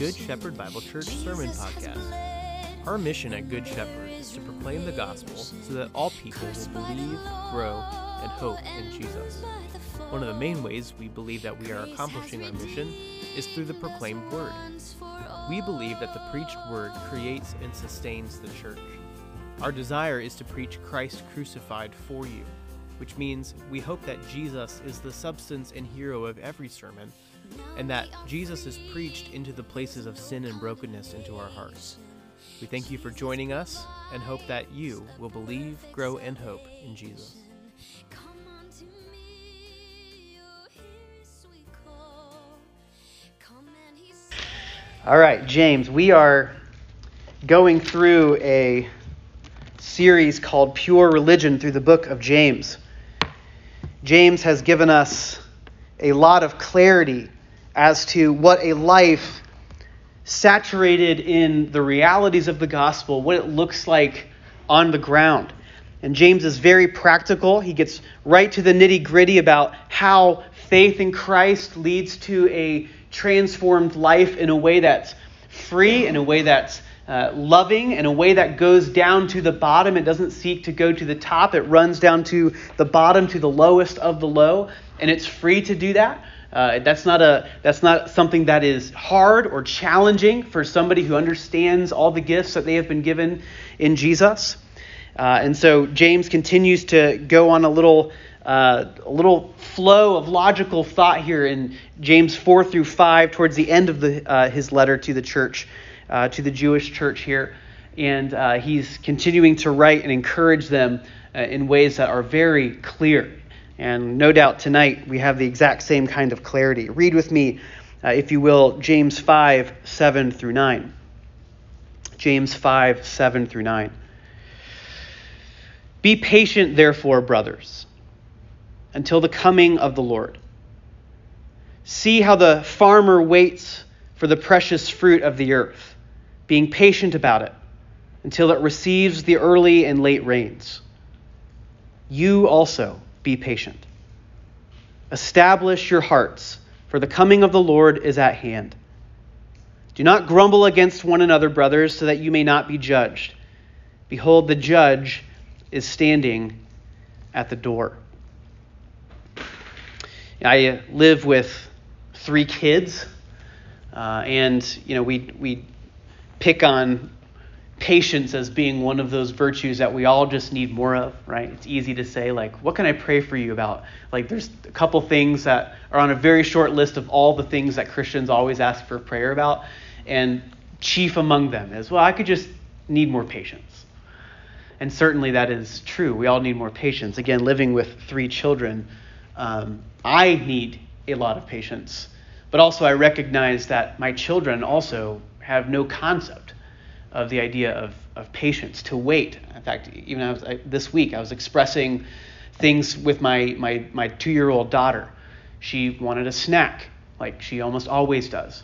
Good Shepherd Bible Church Sermon Podcast. Our mission at Good Shepherd is to proclaim the gospel so that all people will believe, grow, and hope in Jesus. One of the main ways we believe that we are accomplishing our mission is through the proclaimed word. We believe that the preached word creates and sustains the church. Our desire is to preach Christ crucified for you, which means we hope that Jesus is the substance and hero of every sermon and that Jesus is preached into the places of sin and brokenness into our hearts. We thank you for joining us and hope that you will believe, grow, and hope in Jesus. All right, James, we are going through a series called Pure Religion through the book of James. James has given us a lot of clarity as to what a life saturated in the realities of the gospel, what it looks like on the ground. And James is very practical. He gets right to the nitty gritty about how faith in Christ leads to a transformed life in a way that's free, in a way that's uh, loving, in a way that goes down to the bottom. It doesn't seek to go to the top, it runs down to the bottom, to the lowest of the low. And it's free to do that. Uh, that's not a that's not something that is hard or challenging for somebody who understands all the gifts that they have been given in Jesus. Uh, and so James continues to go on a little uh, a little flow of logical thought here in James four through five, towards the end of the, uh, his letter to the church, uh, to the Jewish church here, and uh, he's continuing to write and encourage them in ways that are very clear. And no doubt tonight we have the exact same kind of clarity. Read with me, uh, if you will, James 5 7 through 9. James 5 7 through 9. Be patient, therefore, brothers, until the coming of the Lord. See how the farmer waits for the precious fruit of the earth, being patient about it until it receives the early and late rains. You also be patient. Establish your hearts, for the coming of the Lord is at hand. Do not grumble against one another, brothers, so that you may not be judged. Behold, the judge is standing at the door. I live with three kids, uh, and you know we we pick on patience as being one of those virtues that we all just need more of, right? It's easy to say, like, what can I pray for you about? Like, there's a couple things that are on a very short list of all the things that Christians always ask for prayer about. And chief among them is, well, I could just need more patience. And certainly that is true. We all need more patience. Again, living with three children, um, I need a lot of patience. But also, I recognize that my children also have no concept of the idea of, of patience, to wait. In fact, even I was, I, this week, I was expressing things with my, my, my two year old daughter. She wanted a snack, like she almost always does.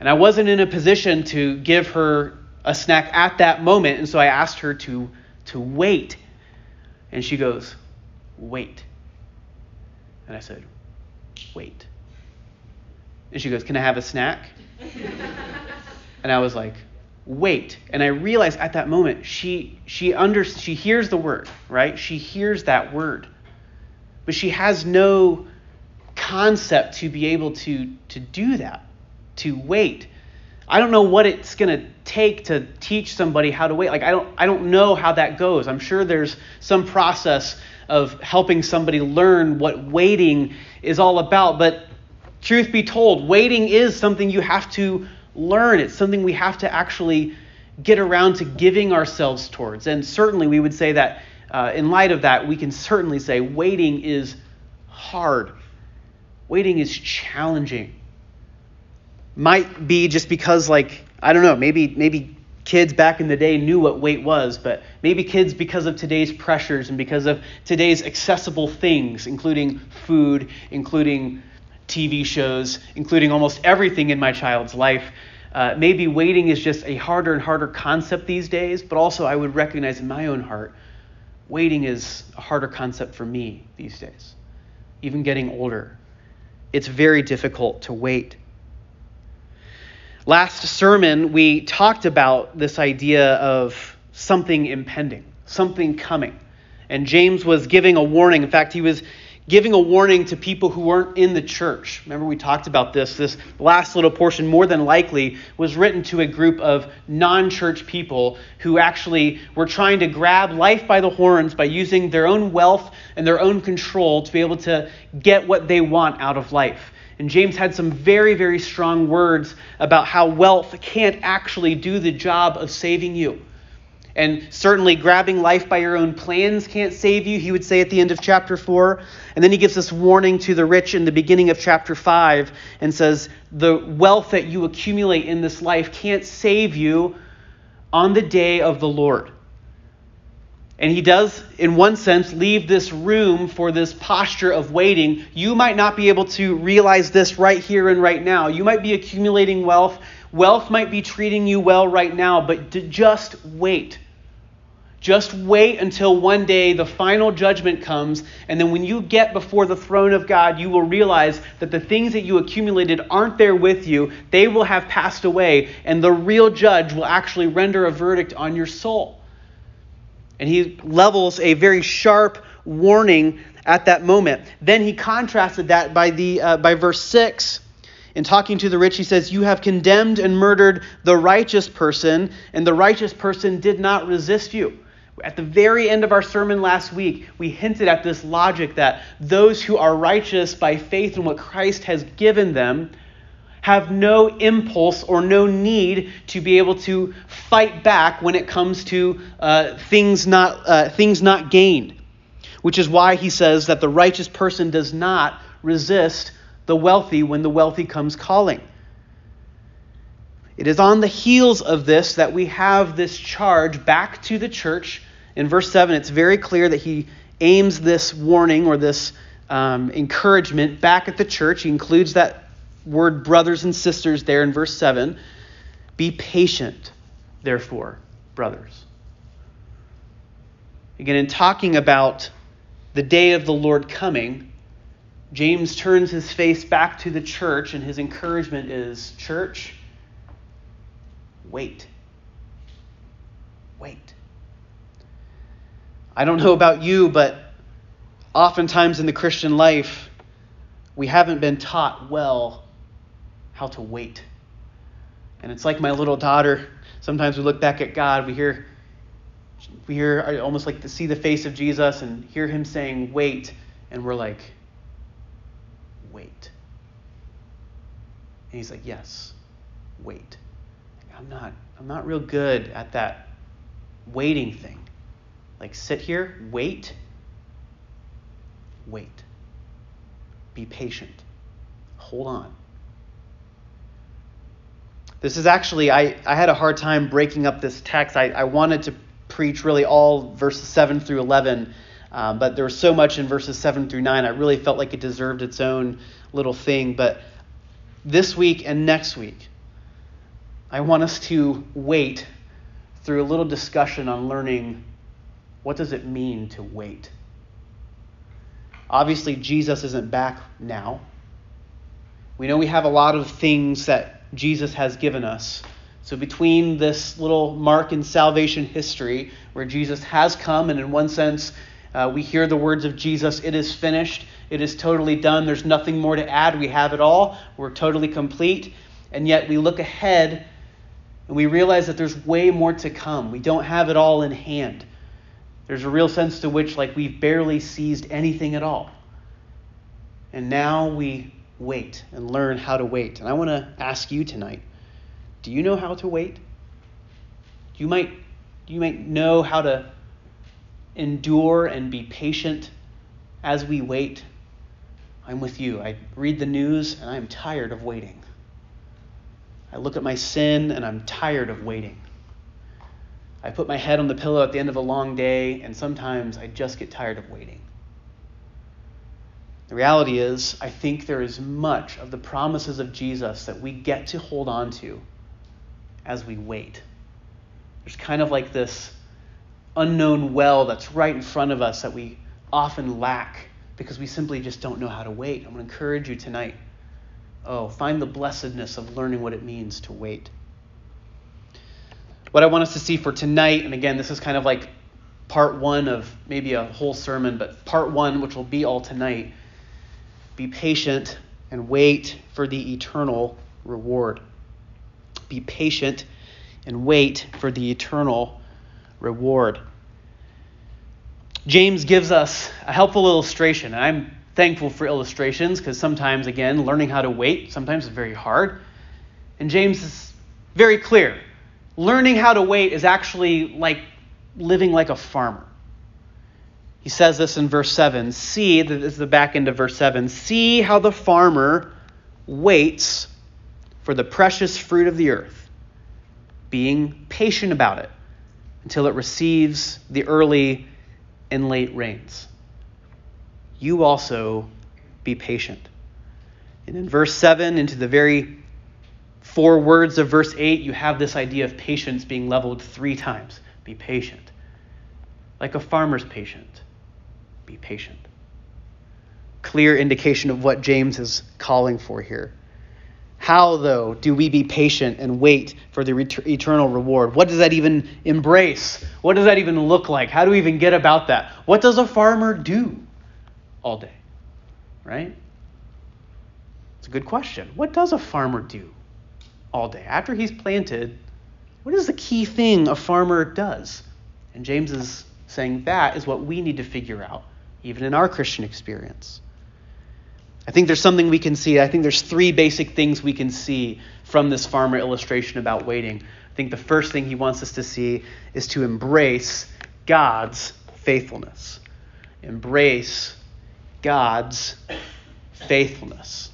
And I wasn't in a position to give her a snack at that moment, and so I asked her to, to wait. And she goes, Wait. And I said, Wait. And she goes, Can I have a snack? and I was like, wait. And i realized at that moment she she under she hears the word right? She hears that word. But she has no concept to be able to to do that to wait. I don't know what it's going to take to teach somebody how to wait. Like i don't i don't know how that goes. I'm sure there's some process of helping somebody learn what waiting is all about. But truth be told waiting is something you have to learn. It's something we have to actually get around to giving ourselves towards. And certainly, we would say that uh, in light of that, we can certainly say waiting is hard, waiting is challenging. Might be just because, like, I don't know, maybe, maybe kids back in the day knew what wait was, but maybe kids, because of today's pressures and because of today's accessible things, including food, including TV shows, including almost everything in my child's life. Uh, maybe waiting is just a harder and harder concept these days, but also I would recognize in my own heart, waiting is a harder concept for me these days. Even getting older, it's very difficult to wait. Last sermon, we talked about this idea of something impending, something coming. And James was giving a warning. In fact, he was giving a warning to people who weren't in the church. Remember, we talked about this. This last little portion, more than likely, was written to a group of non church people who actually were trying to grab life by the horns by using their own wealth and their own control to be able to get what they want out of life. And James had some very, very strong words about how wealth can't actually do the job of saving you. And certainly, grabbing life by your own plans can't save you, he would say at the end of chapter 4. And then he gives this warning to the rich in the beginning of chapter 5 and says, The wealth that you accumulate in this life can't save you on the day of the Lord. And he does, in one sense, leave this room for this posture of waiting. You might not be able to realize this right here and right now. You might be accumulating wealth. Wealth might be treating you well right now, but just wait. Just wait until one day the final judgment comes, and then when you get before the throne of God, you will realize that the things that you accumulated aren't there with you. They will have passed away, and the real judge will actually render a verdict on your soul. And he levels a very sharp warning at that moment. Then he contrasted that by, the, uh, by verse 6. In talking to the rich, he says, You have condemned and murdered the righteous person, and the righteous person did not resist you. At the very end of our sermon last week, we hinted at this logic that those who are righteous by faith in what Christ has given them have no impulse or no need to be able to fight back when it comes to uh, things, not, uh, things not gained. Which is why he says that the righteous person does not resist the wealthy when the wealthy comes calling. It is on the heels of this that we have this charge back to the church. In verse 7, it's very clear that he aims this warning or this um, encouragement back at the church. He includes that word brothers and sisters there in verse 7. Be patient, therefore, brothers. Again, in talking about the day of the Lord coming, James turns his face back to the church, and his encouragement is Church, wait. Wait. I don't know about you, but oftentimes in the Christian life, we haven't been taught well how to wait. And it's like my little daughter. Sometimes we look back at God, we hear, we hear almost like to see the face of Jesus and hear him saying, wait, and we're like, wait. And he's like, yes, wait. I'm not I'm not real good at that waiting thing. Like sit here, wait. Wait. Be patient. Hold on. This is actually, I, I had a hard time breaking up this text. I, I wanted to preach really all verses 7 through 11, um, but there was so much in verses 7 through 9. I really felt like it deserved its own little thing. But this week and next week, I want us to wait through a little discussion on learning what does it mean to wait. Obviously, Jesus isn't back now. We know we have a lot of things that Jesus has given us. So, between this little mark in salvation history, where Jesus has come, and in one sense, uh, we hear the words of Jesus, it is finished, it is totally done, there's nothing more to add, we have it all, we're totally complete. And yet, we look ahead and we realize that there's way more to come. We don't have it all in hand. There's a real sense to which, like, we've barely seized anything at all. And now we wait and learn how to wait. And I want to ask you tonight do you know how to wait? You might, you might know how to endure and be patient as we wait. I'm with you. I read the news and I'm tired of waiting. I look at my sin and I'm tired of waiting. I put my head on the pillow at the end of a long day, and sometimes I just get tired of waiting. The reality is, I think there is much of the promises of Jesus that we get to hold on to as we wait. There's kind of like this unknown well that's right in front of us that we often lack because we simply just don't know how to wait. I'm going to encourage you tonight Oh, find the blessedness of learning what it means to wait. What I want us to see for tonight, and again, this is kind of like part one of maybe a whole sermon, but part one, which will be all tonight, be patient and wait for the eternal reward. Be patient and wait for the eternal reward. James gives us a helpful illustration, and I'm thankful for illustrations because sometimes, again, learning how to wait sometimes is very hard. And James is very clear. Learning how to wait is actually like living like a farmer. He says this in verse 7. See, this is the back end of verse 7. See how the farmer waits for the precious fruit of the earth, being patient about it until it receives the early and late rains you also be patient. And in verse 7, into the very four words of verse 8, you have this idea of patience being leveled three times. Be patient. Like a farmer's patient, be patient. Clear indication of what James is calling for here. How, though, do we be patient and wait for the eternal reward? What does that even embrace? What does that even look like? How do we even get about that? What does a farmer do? all day? Right? It's a good question. What does a farmer do all day? After he's planted, what is the key thing a farmer does? And James is saying that is what we need to figure out, even in our Christian experience. I think there's something we can see. I think there's three basic things we can see from this farmer illustration about waiting. I think the first thing he wants us to see is to embrace God's faithfulness. Embrace God's faithfulness.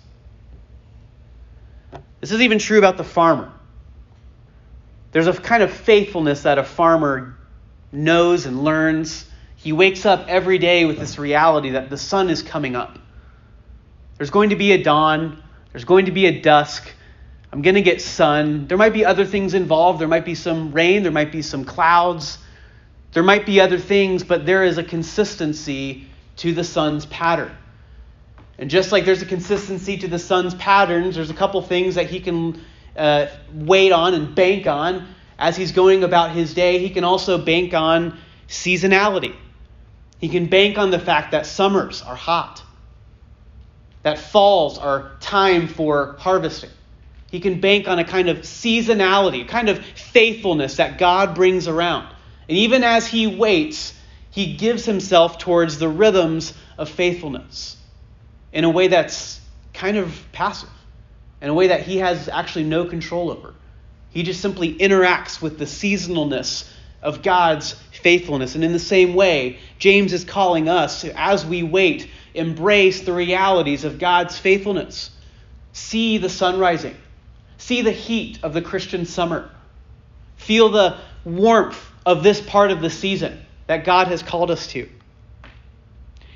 This is even true about the farmer. There's a kind of faithfulness that a farmer knows and learns. He wakes up every day with this reality that the sun is coming up. There's going to be a dawn, there's going to be a dusk. I'm going to get sun. There might be other things involved. There might be some rain, there might be some clouds. There might be other things, but there is a consistency to the sun's pattern. And just like there's a consistency to the sun's patterns, there's a couple things that he can uh, wait on and bank on as he's going about his day. He can also bank on seasonality. He can bank on the fact that summers are hot, that falls are time for harvesting. He can bank on a kind of seasonality, a kind of faithfulness that God brings around. And even as he waits, he gives himself towards the rhythms of faithfulness in a way that's kind of passive, in a way that he has actually no control over. He just simply interacts with the seasonalness of God's faithfulness. And in the same way, James is calling us, as we wait, embrace the realities of God's faithfulness. See the sun rising, see the heat of the Christian summer, feel the warmth of this part of the season that God has called us to.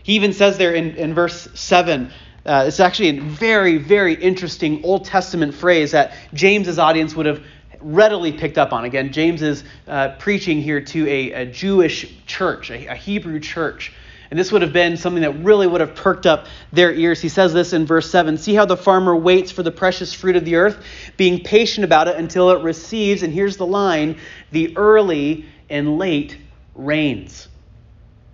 He even says there in, in verse 7, uh, it's actually a very, very interesting Old Testament phrase that James's audience would have readily picked up on. Again, James is uh, preaching here to a, a Jewish church, a, a Hebrew church. And this would have been something that really would have perked up their ears. He says this in verse 7 See how the farmer waits for the precious fruit of the earth, being patient about it until it receives, and here's the line, the early and late rains.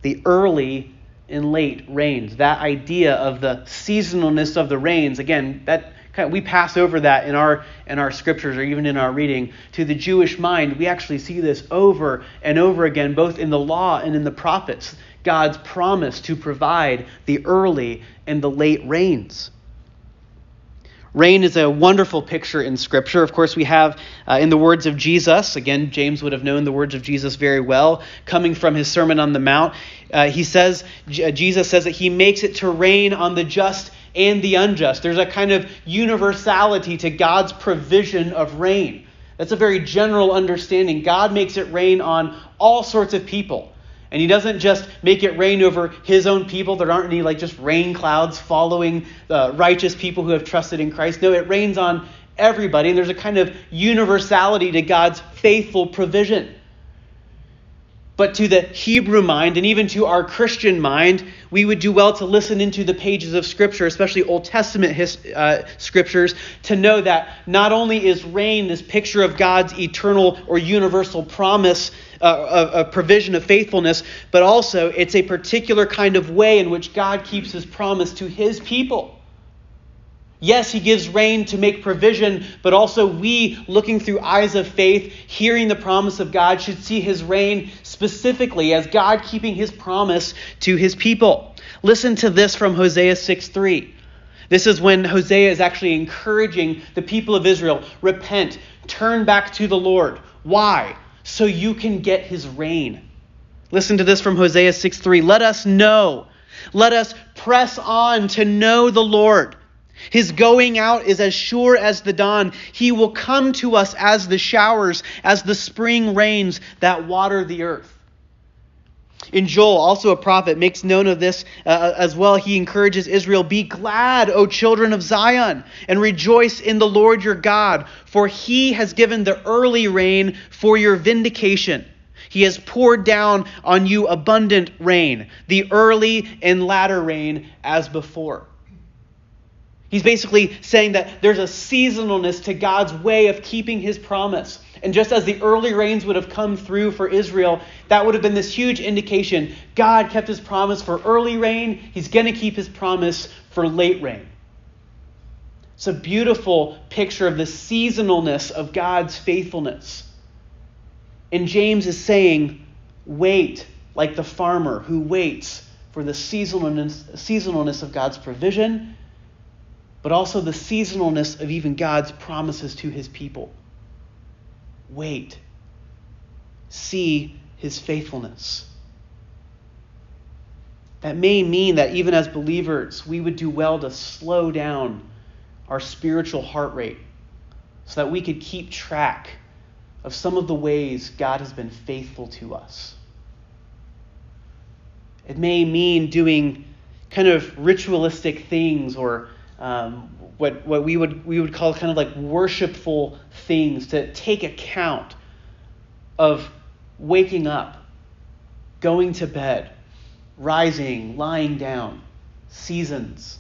The early and late rains. That idea of the seasonalness of the rains, again, that kind of, we pass over that in our in our scriptures or even in our reading. To the Jewish mind, we actually see this over and over again, both in the law and in the prophets. God's promise to provide the early and the late rains. Rain is a wonderful picture in Scripture. Of course, we have uh, in the words of Jesus, again, James would have known the words of Jesus very well, coming from his Sermon on the Mount. Uh, he says, uh, Jesus says that he makes it to rain on the just and the unjust. There's a kind of universality to God's provision of rain. That's a very general understanding. God makes it rain on all sorts of people. And he doesn't just make it rain over his own people. There aren't any like just rain clouds following the righteous people who have trusted in Christ. No, it rains on everybody. And there's a kind of universality to God's faithful provision. But to the Hebrew mind and even to our Christian mind, we would do well to listen into the pages of Scripture, especially Old Testament his, uh, Scriptures, to know that not only is rain this picture of God's eternal or universal promise uh, a, a provision of faithfulness, but also it's a particular kind of way in which God keeps his promise to his people. Yes, he gives rain to make provision, but also we, looking through eyes of faith, hearing the promise of God, should see his rain specifically as God keeping his promise to his people. Listen to this from Hosea 6 3. This is when Hosea is actually encouraging the people of Israel repent, turn back to the Lord. Why? So you can get his rain. Listen to this from Hosea 6 3. Let us know. Let us press on to know the Lord. His going out is as sure as the dawn. He will come to us as the showers, as the spring rains that water the earth. In Joel, also a prophet, makes known of this uh, as well. He encourages Israel Be glad, O children of Zion, and rejoice in the Lord your God, for he has given the early rain for your vindication. He has poured down on you abundant rain, the early and latter rain as before. He's basically saying that there's a seasonalness to God's way of keeping his promise. And just as the early rains would have come through for Israel, that would have been this huge indication God kept his promise for early rain, he's going to keep his promise for late rain. It's a beautiful picture of the seasonalness of God's faithfulness. And James is saying, wait like the farmer who waits for the seasonalness, seasonalness of God's provision but also the seasonalness of even God's promises to his people. Wait. See his faithfulness. That may mean that even as believers, we would do well to slow down our spiritual heart rate so that we could keep track of some of the ways God has been faithful to us. It may mean doing kind of ritualistic things or um, what, what we, would, we would call kind of like worshipful things to take account of waking up, going to bed, rising, lying down, seasons.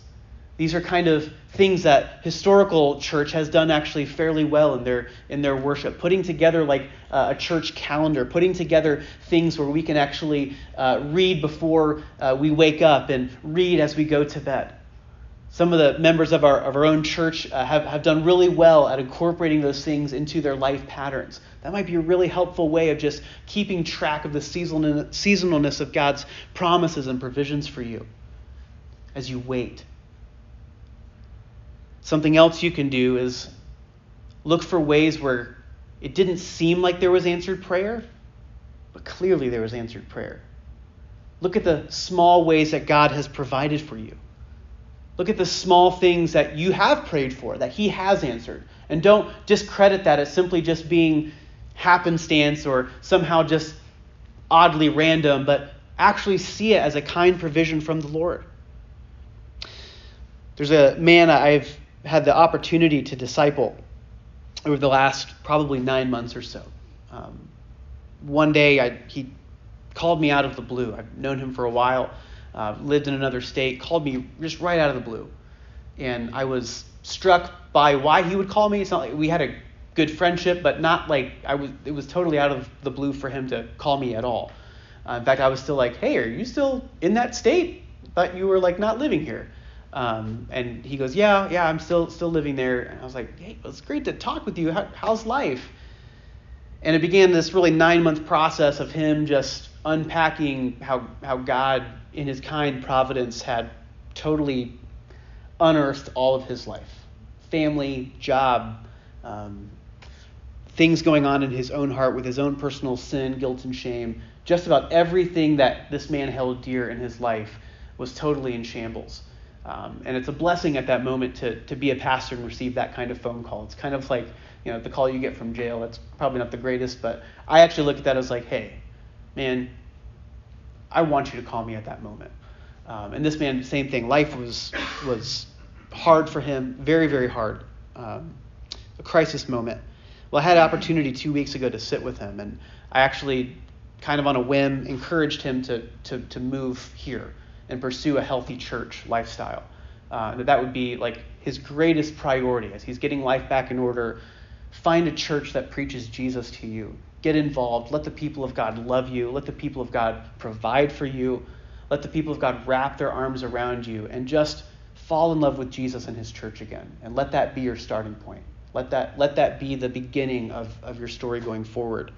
These are kind of things that historical church has done actually fairly well in their in their worship, putting together like uh, a church calendar, putting together things where we can actually uh, read before uh, we wake up and read as we go to bed. Some of the members of our, of our own church uh, have, have done really well at incorporating those things into their life patterns. That might be a really helpful way of just keeping track of the seasonalness of God's promises and provisions for you as you wait. Something else you can do is look for ways where it didn't seem like there was answered prayer, but clearly there was answered prayer. Look at the small ways that God has provided for you. Look at the small things that you have prayed for, that He has answered. And don't discredit that as simply just being happenstance or somehow just oddly random, but actually see it as a kind provision from the Lord. There's a man I've had the opportunity to disciple over the last probably nine months or so. Um, one day I, he called me out of the blue. I've known him for a while uh, lived in another state, called me just right out of the blue. And I was struck by why he would call me. It's not like we had a good friendship, but not like I was. It was totally out of the blue for him to call me at all. Uh, in fact, I was still like, "Hey, are you still in that state? But you were like not living here." Um, and he goes, "Yeah, yeah, I'm still still living there." And I was like, "Hey, it's great to talk with you. How, how's life?" And it began this really nine month process of him just unpacking how how God in his kind providence, had totally unearthed all of his life family, job, um, things going on in his own heart with his own personal sin, guilt, and shame. Just about everything that this man held dear in his life was totally in shambles. Um, and it's a blessing at that moment to, to be a pastor and receive that kind of phone call. It's kind of like, you know, the call you get from jail. That's probably not the greatest, but I actually look at that as like, hey, man, I want you to call me at that moment. Um, and this man, same thing. Life was was hard for him, very very hard, um, a crisis moment. Well, I had an opportunity two weeks ago to sit with him, and I actually kind of on a whim, encouraged him to, to, to move here and pursue a healthy church lifestyle. Uh, that that would be like his greatest priority as he's getting life back in order. Find a church that preaches Jesus to you. Get involved. Let the people of God love you. Let the people of God provide for you. Let the people of God wrap their arms around you and just fall in love with Jesus and his church again. And let that be your starting point. Let that, let that be the beginning of, of your story going forward.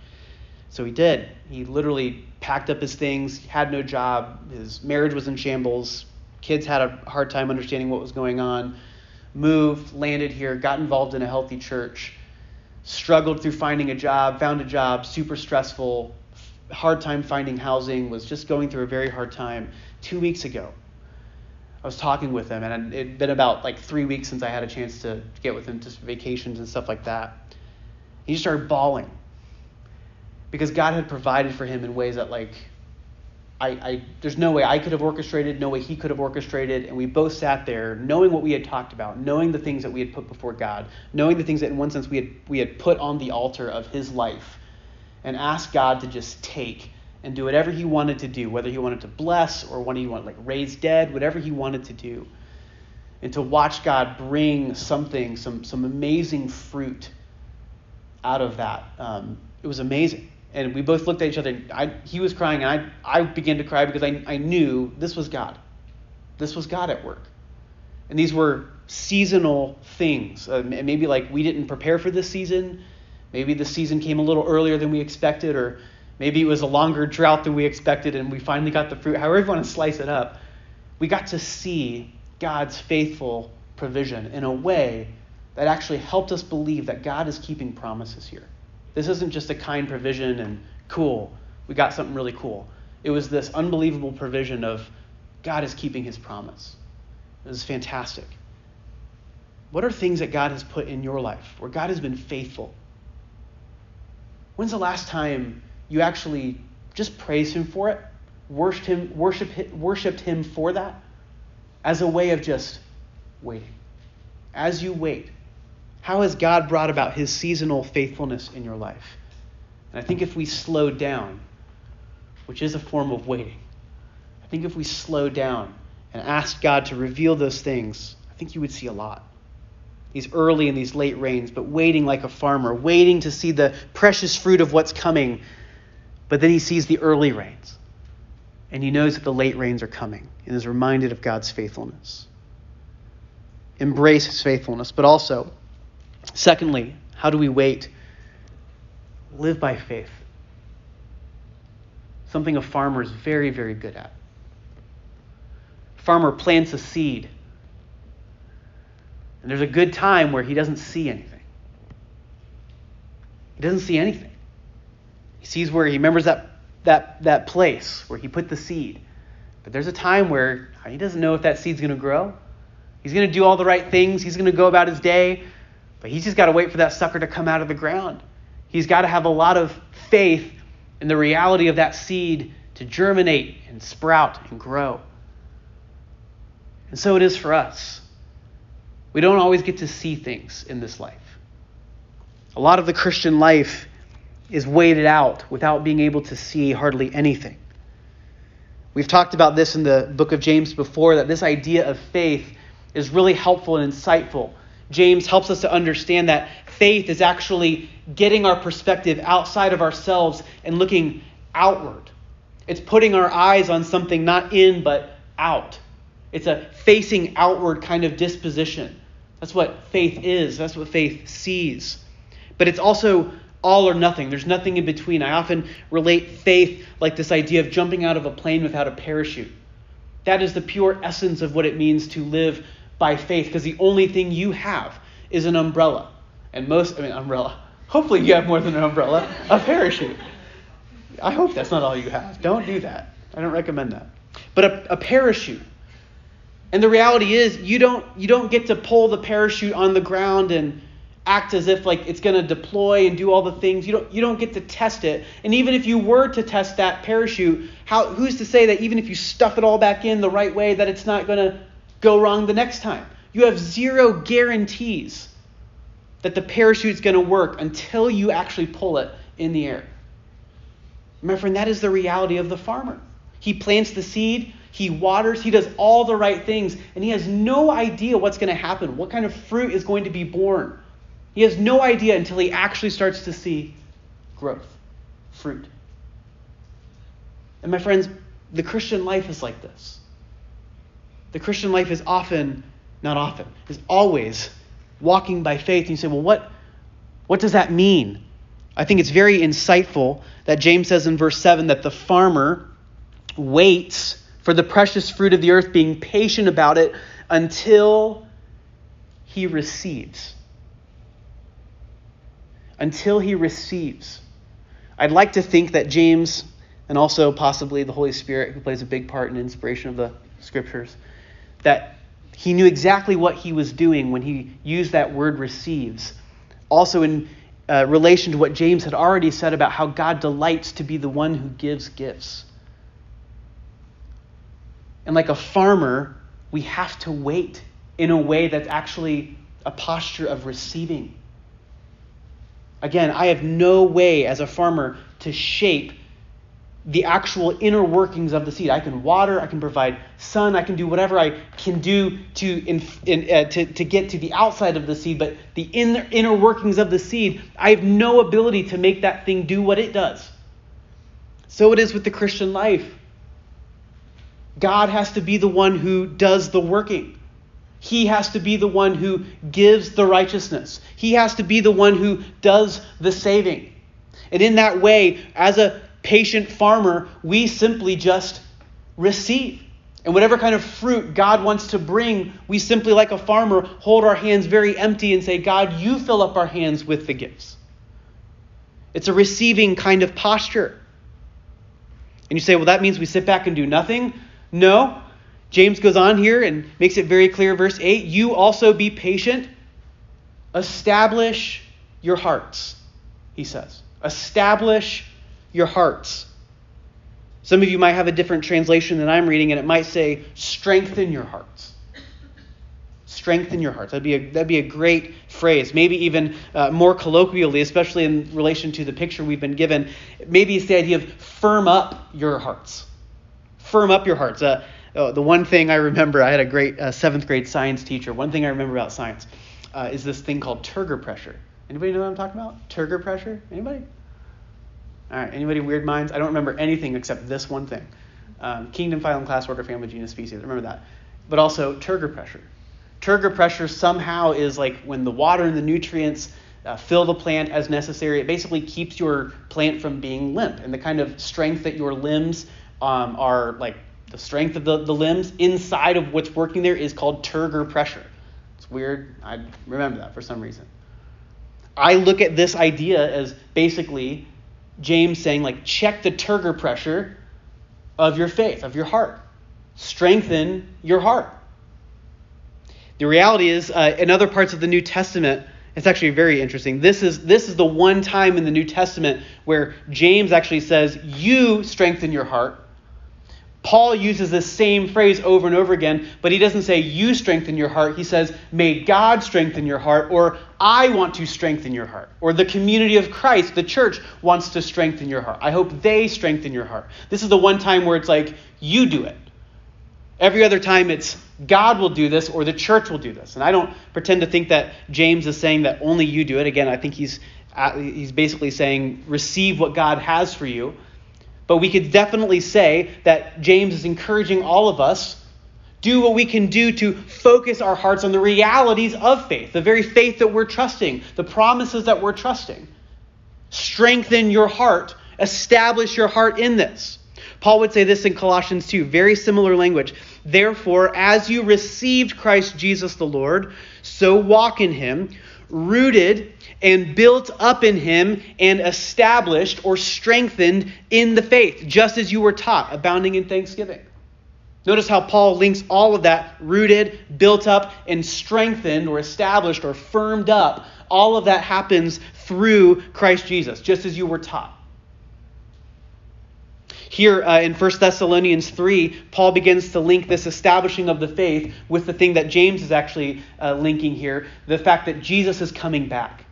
So he did. He literally packed up his things, had no job, his marriage was in shambles, kids had a hard time understanding what was going on, moved, landed here, got involved in a healthy church, struggled through finding a job, found a job, super stressful, hard time finding housing, was just going through a very hard time. Two weeks ago, I was talking with him, and it had been about like three weeks since I had a chance to get with him, just vacations and stuff like that. He just started bawling because God had provided for him in ways that like I, I there's no way I could have orchestrated, no way he could have orchestrated, and we both sat there knowing what we had talked about, knowing the things that we had put before God, knowing the things that in one sense we had we had put on the altar of his life, and asked God to just take and do whatever he wanted to do, whether he wanted to bless or when he wanted like raise dead, whatever he wanted to do. And to watch God bring something, some some amazing fruit out of that. Um, it was amazing and we both looked at each other. I, he was crying, and I, I began to cry because I, I knew this was God. This was God at work. And these were seasonal things. Uh, maybe like we didn't prepare for this season. Maybe the season came a little earlier than we expected, or maybe it was a longer drought than we expected, and we finally got the fruit. However, you want to slice it up, we got to see God's faithful provision in a way that actually helped us believe that God is keeping promises here. This isn't just a kind provision and cool, we got something really cool. It was this unbelievable provision of God is keeping his promise. This is fantastic. What are things that God has put in your life where God has been faithful? When's the last time you actually just praised him for it? Worshipped him, worship, worshiped him for that? As a way of just waiting. As you wait, how has God brought about his seasonal faithfulness in your life? And I think if we slow down, which is a form of waiting, I think if we slow down and ask God to reveal those things, I think you would see a lot. These early and these late rains, but waiting like a farmer, waiting to see the precious fruit of what's coming. But then he sees the early rains, and he knows that the late rains are coming, and is reminded of God's faithfulness. Embrace his faithfulness, but also Secondly, how do we wait? Live by faith. Something a farmer is very, very good at. Farmer plants a seed. And there's a good time where he doesn't see anything. He doesn't see anything. He sees where he remembers that, that, that place where he put the seed. But there's a time where he doesn't know if that seed's going to grow. He's going to do all the right things. He's going to go about his day. But he's just got to wait for that sucker to come out of the ground. He's got to have a lot of faith in the reality of that seed to germinate and sprout and grow. And so it is for us. We don't always get to see things in this life. A lot of the Christian life is waited out without being able to see hardly anything. We've talked about this in the book of James before that this idea of faith is really helpful and insightful James helps us to understand that faith is actually getting our perspective outside of ourselves and looking outward. It's putting our eyes on something not in, but out. It's a facing outward kind of disposition. That's what faith is, that's what faith sees. But it's also all or nothing. There's nothing in between. I often relate faith like this idea of jumping out of a plane without a parachute. That is the pure essence of what it means to live by faith because the only thing you have is an umbrella. And most, I mean, umbrella. Hopefully you have more than an umbrella, a parachute. I hope that's not all you have. Don't do that. I don't recommend that. But a, a parachute. And the reality is you don't you don't get to pull the parachute on the ground and act as if like it's going to deploy and do all the things. You don't you don't get to test it. And even if you were to test that parachute, how who's to say that even if you stuff it all back in the right way that it's not going to go wrong the next time. You have zero guarantees that the parachute's going to work until you actually pull it in the air. My friend, that is the reality of the farmer. He plants the seed, he waters, he does all the right things, and he has no idea what's going to happen, what kind of fruit is going to be born. He has no idea until he actually starts to see growth, fruit. And my friends, the Christian life is like this. The Christian life is often, not often, is always walking by faith. And you say, well, what, what does that mean? I think it's very insightful that James says in verse 7 that the farmer waits for the precious fruit of the earth, being patient about it until he receives. Until he receives. I'd like to think that James, and also possibly the Holy Spirit, who plays a big part in inspiration of the scriptures, that he knew exactly what he was doing when he used that word receives. Also, in uh, relation to what James had already said about how God delights to be the one who gives gifts. And like a farmer, we have to wait in a way that's actually a posture of receiving. Again, I have no way as a farmer to shape the actual inner workings of the seed. I can water, I can provide sun, I can do whatever I can do to, in, in, uh, to, to get to the outside of the seed, but the inner, inner workings of the seed, I have no ability to make that thing do what it does. So it is with the Christian life. God has to be the one who does the working. He has to be the one who gives the righteousness. He has to be the one who does the saving. And in that way, as a patient farmer, we simply just receive. And whatever kind of fruit God wants to bring, we simply, like a farmer, hold our hands very empty and say, God, you fill up our hands with the gifts. It's a receiving kind of posture. And you say, well, that means we sit back and do nothing? No. James goes on here and makes it very clear, verse 8 You also be patient, establish your hearts, he says. Establish your hearts. Some of you might have a different translation than I'm reading, and it might say, strengthen your hearts. Strengthen your hearts. That'd be a, that'd be a great phrase. Maybe even uh, more colloquially, especially in relation to the picture we've been given, maybe it's the idea of firm up your hearts. Firm up your hearts. Uh, oh, the one thing I remember, I had a great uh, seventh grade science teacher. One thing I remember about science uh, is this thing called Turgor pressure. Anybody know what I'm talking about? Turgor pressure? Anybody? All right, anybody weird minds? I don't remember anything except this one thing. Um, kingdom, phylum, class, order, family, genus, species. Remember that. But also turgor pressure. Turgor pressure somehow is like when the water and the nutrients uh, fill the plant as necessary. It basically keeps your plant from being limp. And the kind of strength that your limbs um, are like the strength of the, the limbs inside of what's working there is called turgor pressure. It's weird. I remember that for some reason. I look at this idea as basically James saying, like, check the turgor pressure of your faith, of your heart. Strengthen your heart. The reality is, uh, in other parts of the New Testament, it's actually very interesting. This is, this is the one time in the New Testament where James actually says, You strengthen your heart. Paul uses this same phrase over and over again, but he doesn't say, You strengthen your heart. He says, May God strengthen your heart, or I want to strengthen your heart, or the community of Christ, the church, wants to strengthen your heart. I hope they strengthen your heart. This is the one time where it's like, You do it. Every other time it's God will do this or the church will do this. And I don't pretend to think that James is saying that only you do it. Again, I think he's, uh, he's basically saying, Receive what God has for you. But we could definitely say that James is encouraging all of us do what we can do to focus our hearts on the realities of faith, the very faith that we're trusting, the promises that we're trusting. Strengthen your heart, establish your heart in this. Paul would say this in Colossians 2, very similar language. Therefore, as you received Christ Jesus the Lord, so walk in him, rooted and built up in him and established or strengthened in the faith, just as you were taught, abounding in thanksgiving. Notice how Paul links all of that rooted, built up, and strengthened or established or firmed up. All of that happens through Christ Jesus, just as you were taught. Here uh, in 1 Thessalonians 3, Paul begins to link this establishing of the faith with the thing that James is actually uh, linking here the fact that Jesus is coming back.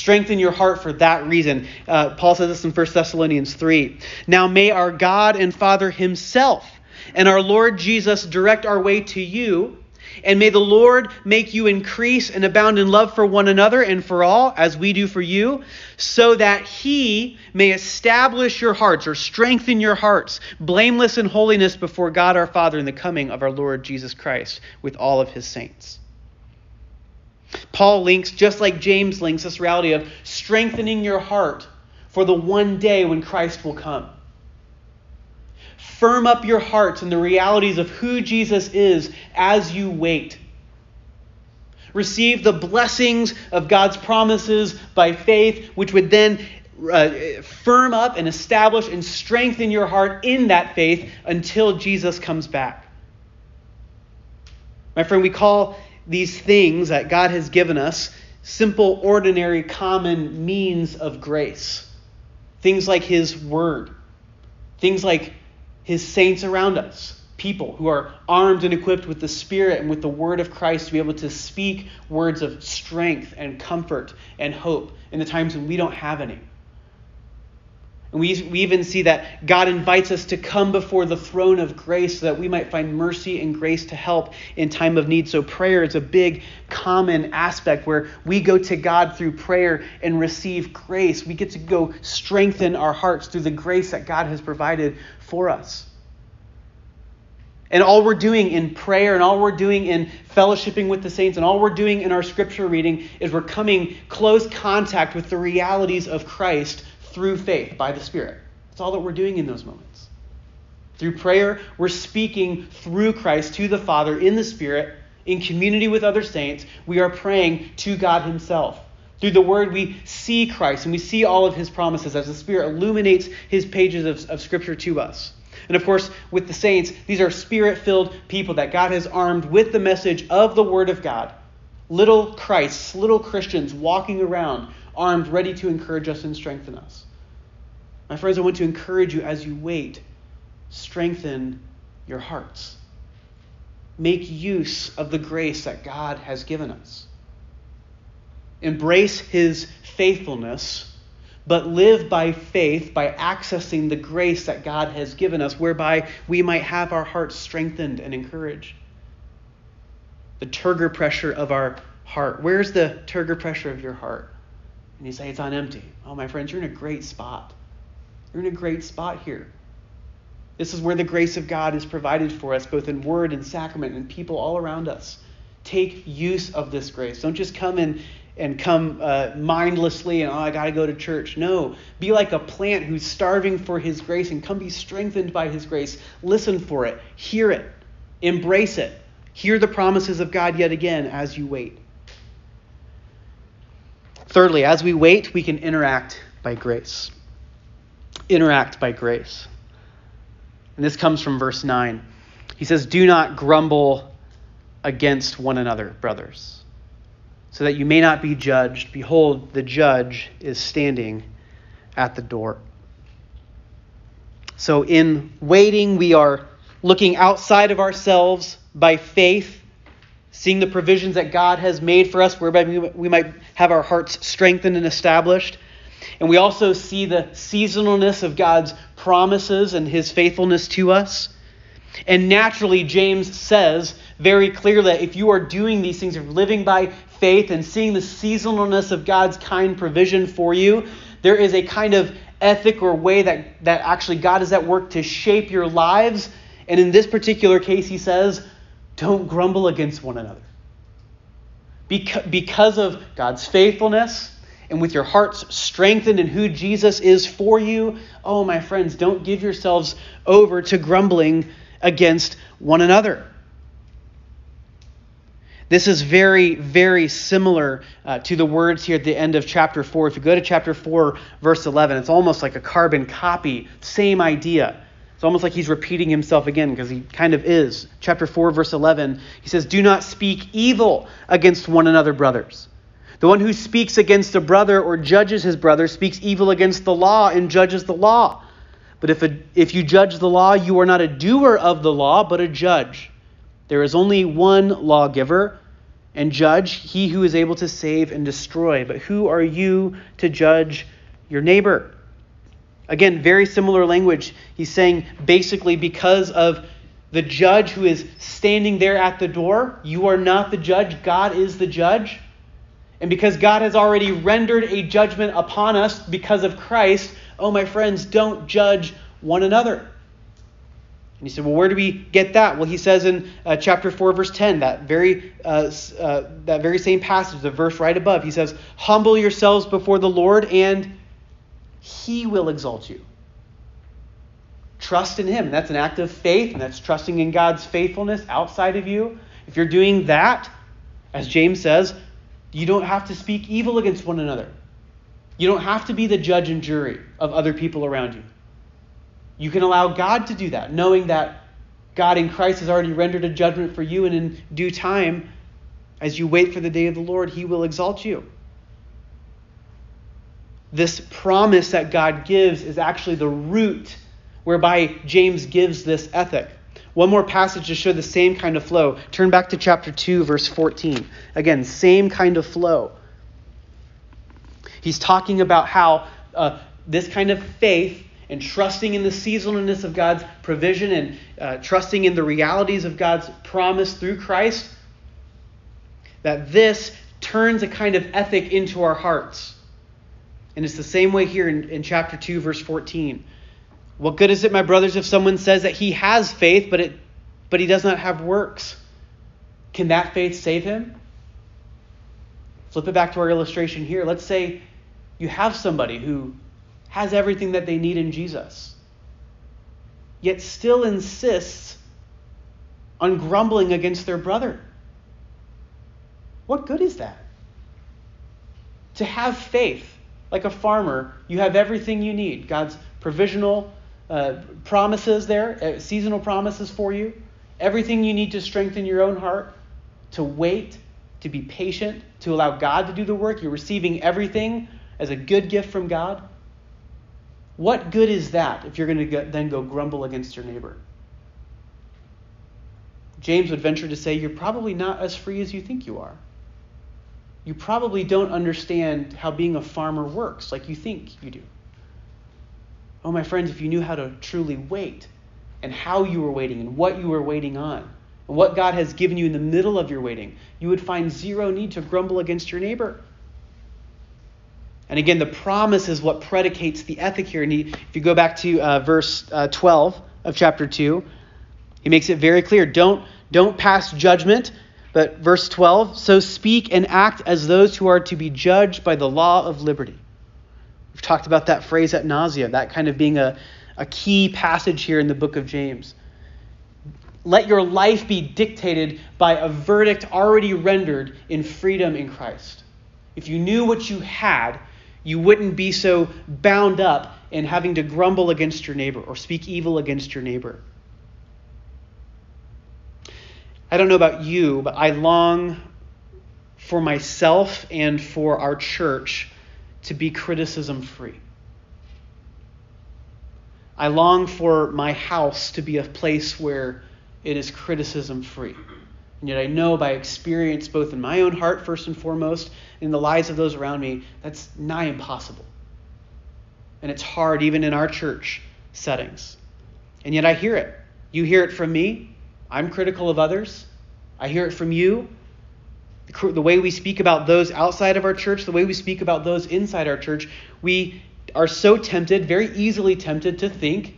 Strengthen your heart for that reason. Uh, Paul says this in 1 Thessalonians 3. Now may our God and Father Himself and our Lord Jesus direct our way to you. And may the Lord make you increase and abound in love for one another and for all, as we do for you, so that He may establish your hearts or strengthen your hearts, blameless in holiness before God our Father in the coming of our Lord Jesus Christ with all of His saints. Paul links, just like James links, this reality of strengthening your heart for the one day when Christ will come. Firm up your hearts in the realities of who Jesus is as you wait. Receive the blessings of God's promises by faith, which would then uh, firm up and establish and strengthen your heart in that faith until Jesus comes back. My friend, we call these things that God has given us simple, ordinary, common means of grace. Things like His Word, things like his saints around us, people who are armed and equipped with the Spirit and with the Word of Christ to be able to speak words of strength and comfort and hope in the times when we don't have any. And we, we even see that God invites us to come before the throne of grace so that we might find mercy and grace to help in time of need. So, prayer is a big, common aspect where we go to God through prayer and receive grace. We get to go strengthen our hearts through the grace that God has provided for us. And all we're doing in prayer and all we're doing in fellowshipping with the saints and all we're doing in our scripture reading is we're coming close contact with the realities of Christ through faith by the Spirit. That's all that we're doing in those moments. Through prayer, we're speaking through Christ to the Father in the Spirit, in community with other saints. We are praying to God Himself. Through the Word, we see Christ and we see all of His promises as the Spirit illuminates His pages of, of Scripture to us. And of course, with the saints, these are spirit filled people that God has armed with the message of the Word of God. Little Christs, little Christians walking around, armed, ready to encourage us and strengthen us. My friends, I want to encourage you as you wait, strengthen your hearts. Make use of the grace that God has given us embrace his faithfulness, but live by faith by accessing the grace that God has given us, whereby we might have our hearts strengthened and encouraged. The turgor pressure of our heart. Where's the turgor pressure of your heart? And you say, It's on empty. Oh, my friends, you're in a great spot. You're in a great spot here. This is where the grace of God is provided for us, both in word and sacrament and people all around us. Take use of this grace. Don't just come in and come uh, mindlessly and, oh, I got to go to church. No. Be like a plant who's starving for His grace and come be strengthened by His grace. Listen for it, hear it, embrace it. Hear the promises of God yet again as you wait. Thirdly, as we wait, we can interact by grace. Interact by grace. And this comes from verse 9. He says, Do not grumble against one another, brothers so that you may not be judged. Behold, the judge is standing at the door. So, in waiting, we are looking outside of ourselves by faith, seeing the provisions that God has made for us, whereby we might have our hearts strengthened and established. And we also see the seasonalness of God's promises and his faithfulness to us. And naturally, James says very clearly that if you are doing these things, if you're living by faith and seeing the seasonalness of God's kind provision for you, there is a kind of ethic or way that, that actually God is at work to shape your lives. And in this particular case, he says, don't grumble against one another. Because, of God's faithfulness and with your hearts strengthened in who Jesus is for you, oh, my friends, don't give yourselves over to grumbling against one another. This is very, very similar uh, to the words here at the end of chapter 4. If you go to chapter 4, verse 11, it's almost like a carbon copy, same idea. It's almost like he's repeating himself again because he kind of is. Chapter 4, verse 11, he says, Do not speak evil against one another, brothers. The one who speaks against a brother or judges his brother speaks evil against the law and judges the law. But if, a, if you judge the law, you are not a doer of the law, but a judge. There is only one lawgiver, and judge, he who is able to save and destroy. But who are you to judge your neighbor? Again, very similar language. He's saying basically because of the judge who is standing there at the door, you are not the judge, God is the judge. And because God has already rendered a judgment upon us because of Christ, oh, my friends, don't judge one another. And he said, Well, where do we get that? Well, he says in uh, chapter 4, verse 10, that very, uh, uh, that very same passage, the verse right above, he says, Humble yourselves before the Lord, and he will exalt you. Trust in him. That's an act of faith, and that's trusting in God's faithfulness outside of you. If you're doing that, as James says, you don't have to speak evil against one another. You don't have to be the judge and jury of other people around you. You can allow God to do that, knowing that God in Christ has already rendered a judgment for you, and in due time, as you wait for the day of the Lord, he will exalt you. This promise that God gives is actually the root whereby James gives this ethic. One more passage to show the same kind of flow. Turn back to chapter 2, verse 14. Again, same kind of flow. He's talking about how uh, this kind of faith and trusting in the seasonalness of God's provision and uh, trusting in the realities of God's promise through Christ, that this turns a kind of ethic into our hearts. And it's the same way here in, in chapter 2, verse 14. What good is it, my brothers, if someone says that he has faith, but, it, but he does not have works? Can that faith save him? Flip it back to our illustration here. Let's say you have somebody who has everything that they need in Jesus, yet still insists on grumbling against their brother. What good is that? To have faith, like a farmer, you have everything you need God's provisional uh, promises there, uh, seasonal promises for you, everything you need to strengthen your own heart, to wait, to be patient, to allow God to do the work. You're receiving everything as a good gift from God. What good is that if you're going to then go grumble against your neighbor? James would venture to say you're probably not as free as you think you are. You probably don't understand how being a farmer works like you think you do. Oh, my friends, if you knew how to truly wait and how you were waiting and what you were waiting on and what God has given you in the middle of your waiting, you would find zero need to grumble against your neighbor. And again, the promise is what predicates the ethic here. And he, if you go back to uh, verse uh, 12 of chapter 2, he makes it very clear don't, don't pass judgment. But verse 12, so speak and act as those who are to be judged by the law of liberty. We've talked about that phrase at nausea, that kind of being a, a key passage here in the book of James. Let your life be dictated by a verdict already rendered in freedom in Christ. If you knew what you had, you wouldn't be so bound up in having to grumble against your neighbor or speak evil against your neighbor. I don't know about you, but I long for myself and for our church to be criticism free. I long for my house to be a place where it is criticism free. And yet I know by experience, both in my own heart, first and foremost, in the lives of those around me, that's nigh impossible. And it's hard even in our church settings. And yet I hear it. You hear it from me. I'm critical of others. I hear it from you the way we speak about those outside of our church, the way we speak about those inside our church, we are so tempted, very easily tempted to think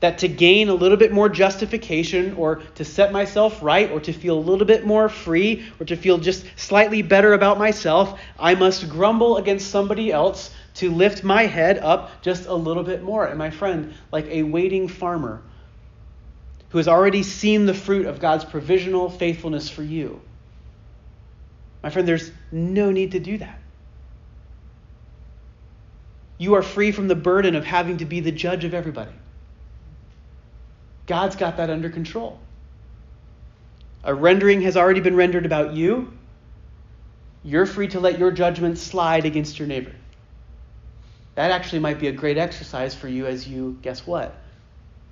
that to gain a little bit more justification or to set myself right or to feel a little bit more free or to feel just slightly better about myself, I must grumble against somebody else to lift my head up just a little bit more. And my friend, like a waiting farmer who has already seen the fruit of God's provisional faithfulness for you my friend, there's no need to do that. You are free from the burden of having to be the judge of everybody. God's got that under control. A rendering has already been rendered about you. You're free to let your judgment slide against your neighbor. That actually might be a great exercise for you as you, guess what?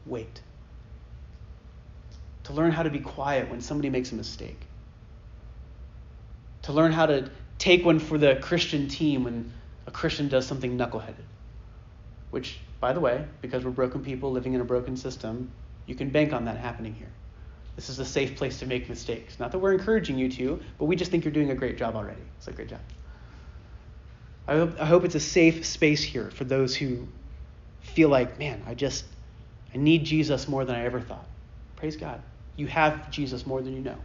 Wait. To learn how to be quiet when somebody makes a mistake to learn how to take one for the Christian team when a Christian does something knuckleheaded. Which, by the way, because we're broken people living in a broken system, you can bank on that happening here. This is a safe place to make mistakes. Not that we're encouraging you to, but we just think you're doing a great job already. It's a great job. I hope, I hope it's a safe space here for those who feel like, man, I just, I need Jesus more than I ever thought. Praise God. You have Jesus more than you know.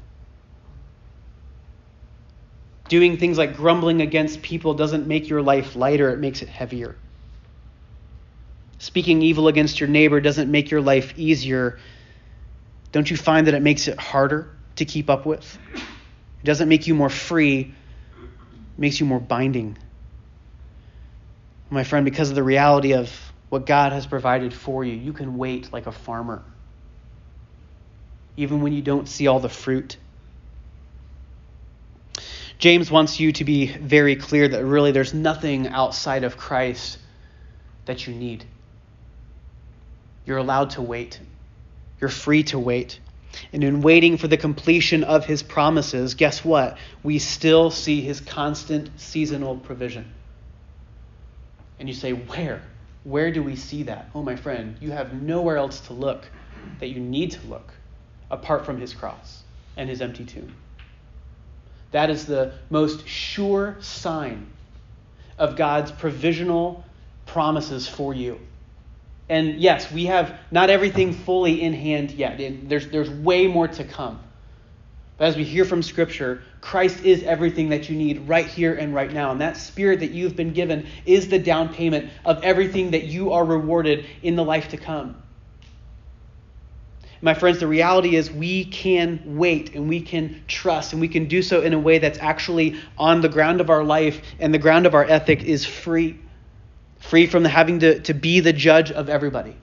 Doing things like grumbling against people doesn't make your life lighter, it makes it heavier. Speaking evil against your neighbor doesn't make your life easier. Don't you find that it makes it harder to keep up with? It doesn't make you more free, it makes you more binding. My friend, because of the reality of what God has provided for you, you can wait like a farmer, even when you don't see all the fruit. James wants you to be very clear that really there's nothing outside of Christ that you need. You're allowed to wait. You're free to wait. And in waiting for the completion of his promises, guess what? We still see his constant seasonal provision. And you say, Where? Where do we see that? Oh, my friend, you have nowhere else to look that you need to look apart from his cross and his empty tomb. That is the most sure sign of God's provisional promises for you. And yes, we have not everything fully in hand yet. There's, there's way more to come. But as we hear from Scripture, Christ is everything that you need right here and right now. And that Spirit that you've been given is the down payment of everything that you are rewarded in the life to come. My friends, the reality is we can wait and we can trust and we can do so in a way that's actually on the ground of our life and the ground of our ethic is free. Free from the having to, to be the judge of everybody.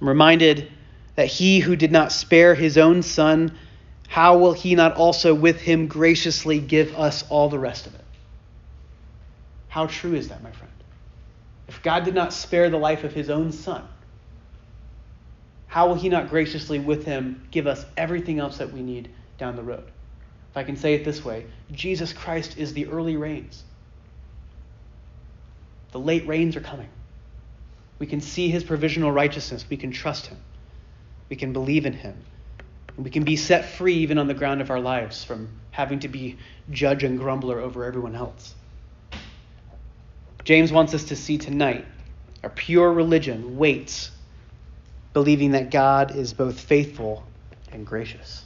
I'm reminded that he who did not spare his own son, how will he not also with him graciously give us all the rest of it? How true is that, my friend? If God did not spare the life of his own son, how will He not graciously with Him give us everything else that we need down the road? If I can say it this way Jesus Christ is the early rains. The late rains are coming. We can see His provisional righteousness. We can trust Him. We can believe in Him. And we can be set free even on the ground of our lives from having to be judge and grumbler over everyone else. James wants us to see tonight our pure religion waits believing that God is both faithful and gracious.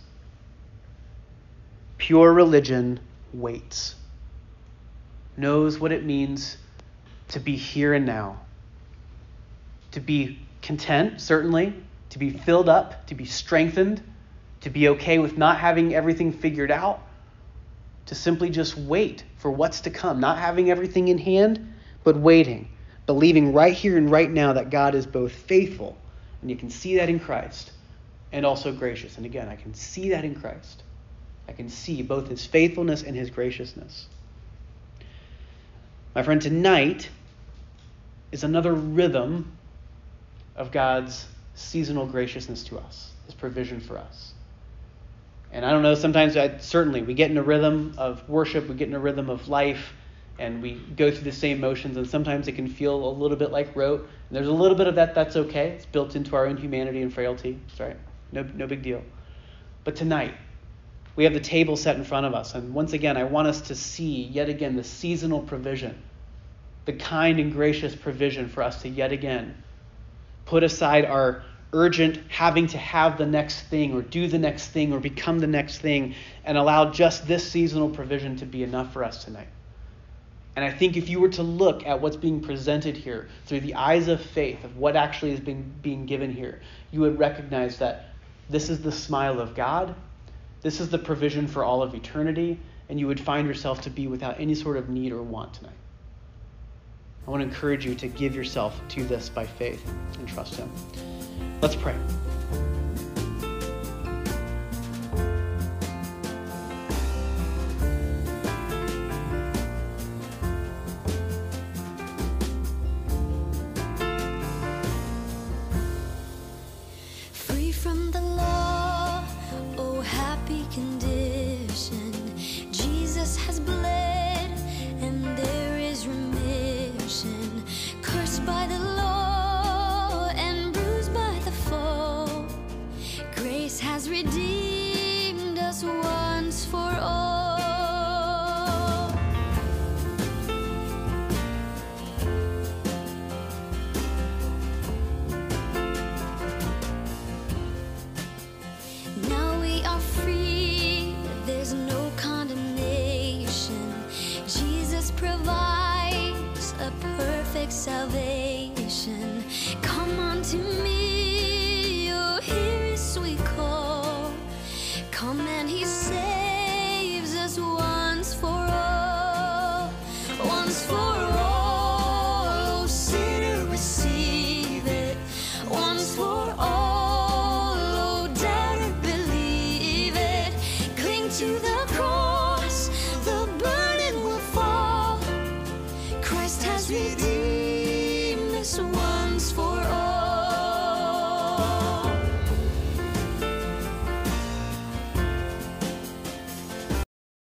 Pure religion waits, knows what it means to be here and now, to be content, certainly, to be filled up, to be strengthened, to be okay with not having everything figured out, to simply just wait for what's to come, not having everything in hand, but waiting, believing right here and right now that God is both faithful and you can see that in Christ and also gracious. And again, I can see that in Christ. I can see both his faithfulness and his graciousness. My friend, tonight is another rhythm of God's seasonal graciousness to us, his provision for us. And I don't know, sometimes I, certainly we get in a rhythm of worship, we get in a rhythm of life, and we go through the same motions, and sometimes it can feel a little bit like rote. And there's a little bit of that, that's okay. It's built into our inhumanity and frailty. It's right. No, no big deal. But tonight, we have the table set in front of us. And once again, I want us to see yet again the seasonal provision, the kind and gracious provision for us to yet again put aside our urgent having to have the next thing or do the next thing or become the next thing and allow just this seasonal provision to be enough for us tonight. And I think if you were to look at what's being presented here through the eyes of faith, of what actually is being, being given here, you would recognize that this is the smile of God, this is the provision for all of eternity, and you would find yourself to be without any sort of need or want tonight. I want to encourage you to give yourself to this by faith and trust Him. Let's pray.